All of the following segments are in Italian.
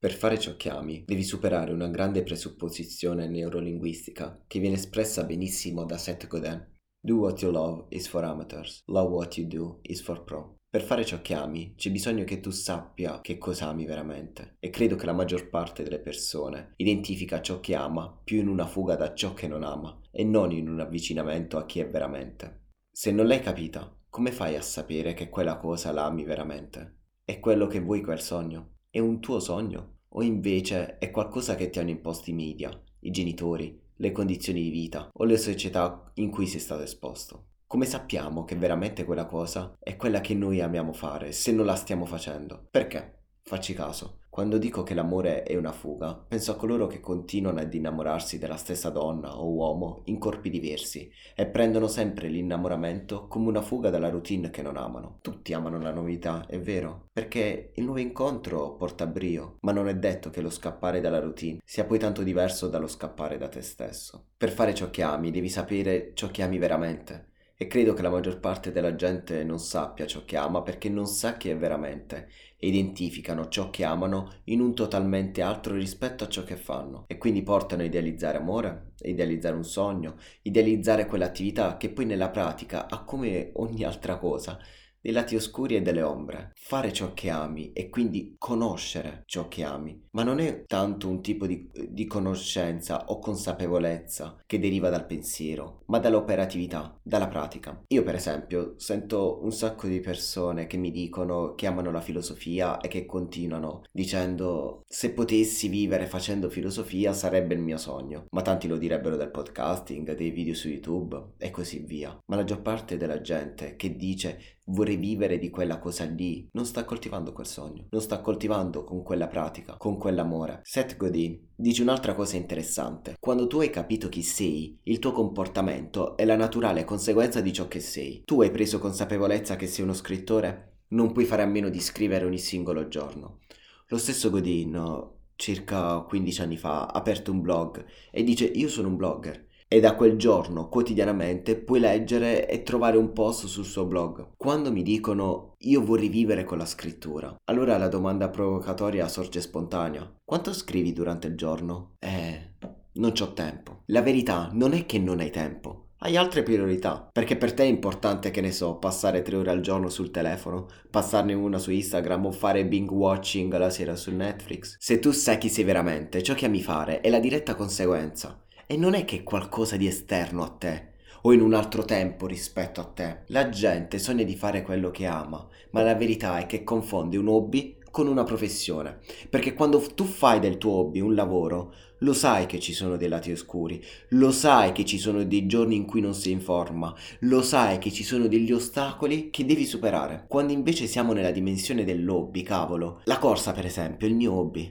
Per fare ciò che ami, devi superare una grande presupposizione neurolinguistica che viene espressa benissimo da Seth Godin. Do what you love is for amateurs, love what you do is for pro. Per fare ciò che ami c'è bisogno che tu sappia che cosa ami veramente e credo che la maggior parte delle persone identifica ciò che ama più in una fuga da ciò che non ama e non in un avvicinamento a chi è veramente. Se non l'hai capita, come fai a sapere che quella cosa la ami veramente? È quello che vuoi quel sogno? È un tuo sogno? O invece è qualcosa che ti hanno imposto i media, i genitori, le condizioni di vita o le società in cui sei stato esposto? Come sappiamo che veramente quella cosa è quella che noi amiamo fare se non la stiamo facendo? Perché? Facci caso, quando dico che l'amore è una fuga, penso a coloro che continuano ad innamorarsi della stessa donna o uomo in corpi diversi e prendono sempre l'innamoramento come una fuga dalla routine che non amano. Tutti amano la novità, è vero, perché il nuovo incontro porta brio, ma non è detto che lo scappare dalla routine sia poi tanto diverso dallo scappare da te stesso. Per fare ciò che ami devi sapere ciò che ami veramente e credo che la maggior parte della gente non sappia ciò che ama perché non sa chi è veramente. E identificano ciò che amano in un totalmente altro rispetto a ciò che fanno. E quindi portano a idealizzare amore, idealizzare un sogno, idealizzare quell'attività che poi nella pratica ha come ogni altra cosa dei lati oscuri e delle ombre. Fare ciò che ami e quindi conoscere ciò che ami, ma non è tanto un tipo di, di conoscenza o consapevolezza che deriva dal pensiero, ma dall'operatività, dalla pratica. Io per esempio sento un sacco di persone che mi dicono che amano la filosofia e che continuano dicendo se potessi vivere facendo filosofia sarebbe il mio sogno, ma tanti lo direbbero del podcasting, dei video su YouTube e così via. Ma la maggior parte della gente che dice vorrei vivere di quella cosa lì, non sta coltivando quel sogno, non sta coltivando con quella pratica, con quell'amore. Seth Godin dice un'altra cosa interessante. Quando tu hai capito chi sei, il tuo comportamento è la naturale conseguenza di ciò che sei. Tu hai preso consapevolezza che sei uno scrittore? Non puoi fare a meno di scrivere ogni singolo giorno. Lo stesso Godin, circa 15 anni fa, ha aperto un blog e dice io sono un blogger e da quel giorno quotidianamente puoi leggere e trovare un post sul suo blog. Quando mi dicono io vorrei vivere con la scrittura, allora la domanda provocatoria sorge spontanea. Quanto scrivi durante il giorno? Eh, non ho tempo. La verità non è che non hai tempo. Hai altre priorità, perché per te è importante, che ne so, passare tre ore al giorno sul telefono, passarne una su Instagram o fare binge watching la sera su Netflix. Se tu sai chi sei veramente, ciò che ami fare è la diretta conseguenza. E non è che è qualcosa di esterno a te o in un altro tempo rispetto a te. La gente sogna di fare quello che ama, ma la verità è che confonde un hobby con una professione. Perché quando tu fai del tuo hobby un lavoro, lo sai che ci sono dei lati oscuri, lo sai che ci sono dei giorni in cui non sei in forma, lo sai che ci sono degli ostacoli che devi superare. Quando invece siamo nella dimensione dell'hobby, cavolo, la corsa per esempio, è il mio hobby.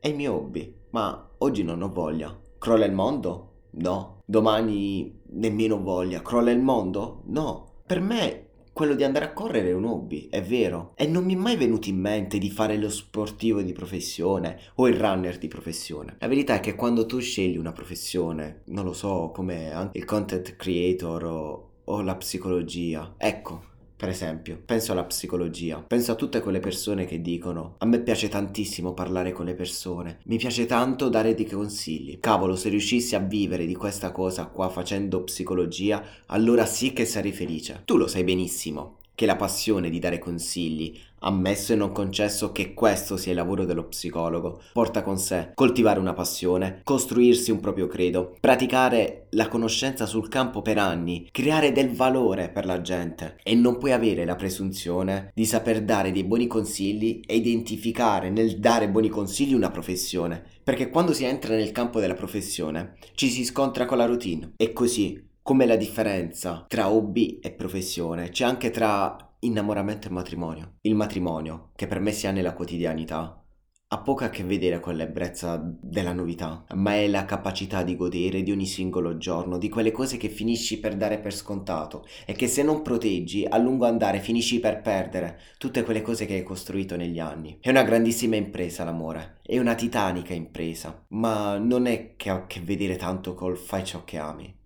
È il mio hobby, ma oggi non ho voglia. Crolla il mondo? No. Domani nemmeno voglia. Crolla il mondo? No. Per me quello di andare a correre è un hobby, è vero. E non mi è mai venuto in mente di fare lo sportivo di professione o il runner di professione. La verità è che quando tu scegli una professione, non lo so, come il content creator o, o la psicologia, ecco, per esempio, penso alla psicologia, penso a tutte quelle persone che dicono a me piace tantissimo parlare con le persone, mi piace tanto dare dei consigli. Cavolo, se riuscissi a vivere di questa cosa qua facendo psicologia, allora sì che sarei felice. Tu lo sai benissimo che la passione di dare consigli, ammesso e non concesso che questo sia il lavoro dello psicologo, porta con sé coltivare una passione, costruirsi un proprio credo, praticare la conoscenza sul campo per anni, creare del valore per la gente. E non puoi avere la presunzione di saper dare dei buoni consigli e identificare nel dare buoni consigli una professione, perché quando si entra nel campo della professione ci si scontra con la routine. E così come la differenza tra hobby e professione c'è anche tra innamoramento e matrimonio. Il matrimonio, che per me si ha nella quotidianità, ha poco a che vedere con l'ebbrezza della novità, ma è la capacità di godere di ogni singolo giorno, di quelle cose che finisci per dare per scontato e che se non proteggi a lungo andare finisci per perdere tutte quelle cose che hai costruito negli anni. È una grandissima impresa l'amore, è una titanica impresa, ma non è che ha a che vedere tanto col fai ciò che ami.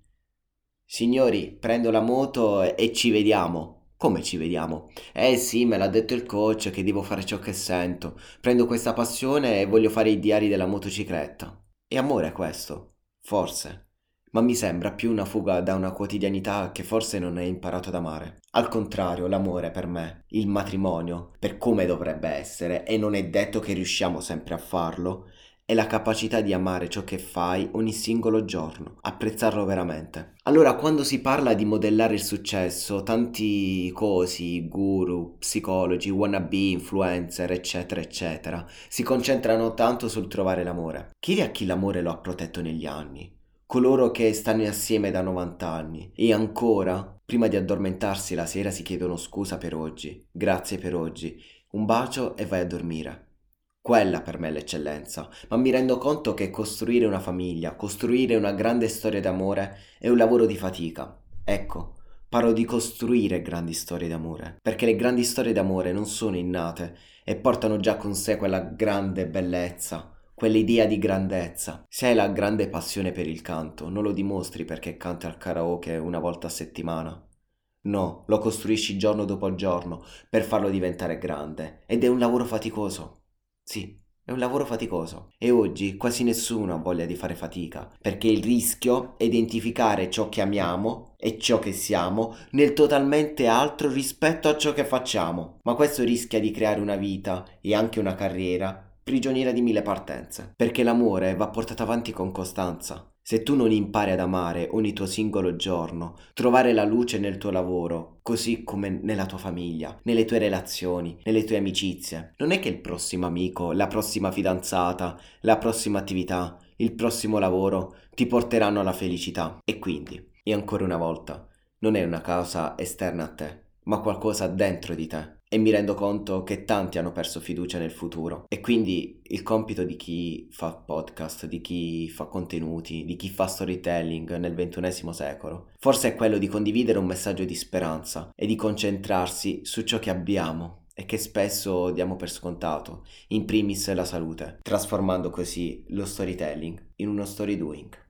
Signori, prendo la moto e ci vediamo. Come ci vediamo? Eh sì, me l'ha detto il coach che devo fare ciò che sento. Prendo questa passione e voglio fare i diari della motocicletta. E amore questo? Forse. Ma mi sembra più una fuga da una quotidianità che forse non hai imparato ad amare. Al contrario, l'amore per me, il matrimonio, per come dovrebbe essere, e non è detto che riusciamo sempre a farlo, è la capacità di amare ciò che fai ogni singolo giorno, apprezzarlo veramente. Allora, quando si parla di modellare il successo, tanti cosi, guru, psicologi, wannabe, influencer, eccetera, eccetera, si concentrano tanto sul trovare l'amore. Chiedi a chi l'amore lo ha protetto negli anni, coloro che stanno assieme da 90 anni e ancora, prima di addormentarsi la sera, si chiedono scusa per oggi, grazie per oggi, un bacio e vai a dormire. Quella per me è l'eccellenza, ma mi rendo conto che costruire una famiglia, costruire una grande storia d'amore è un lavoro di fatica. Ecco, parlo di costruire grandi storie d'amore, perché le grandi storie d'amore non sono innate e portano già con sé quella grande bellezza, quell'idea di grandezza. Se hai la grande passione per il canto, non lo dimostri perché canti al karaoke una volta a settimana. No, lo costruisci giorno dopo giorno per farlo diventare grande ed è un lavoro faticoso. Sì, è un lavoro faticoso e oggi quasi nessuno ha voglia di fare fatica, perché il rischio è identificare ciò che amiamo e ciò che siamo nel totalmente altro rispetto a ciò che facciamo. Ma questo rischia di creare una vita e anche una carriera prigioniera di mille partenze, perché l'amore va portato avanti con costanza. Se tu non impari ad amare ogni tuo singolo giorno, trovare la luce nel tuo lavoro, così come nella tua famiglia, nelle tue relazioni, nelle tue amicizie, non è che il prossimo amico, la prossima fidanzata, la prossima attività, il prossimo lavoro ti porteranno alla felicità. E quindi, e ancora una volta, non è una cosa esterna a te, ma qualcosa dentro di te e mi rendo conto che tanti hanno perso fiducia nel futuro e quindi il compito di chi fa podcast, di chi fa contenuti, di chi fa storytelling nel ventunesimo secolo, forse è quello di condividere un messaggio di speranza e di concentrarsi su ciò che abbiamo e che spesso diamo per scontato, in primis la salute, trasformando così lo storytelling in uno story doing.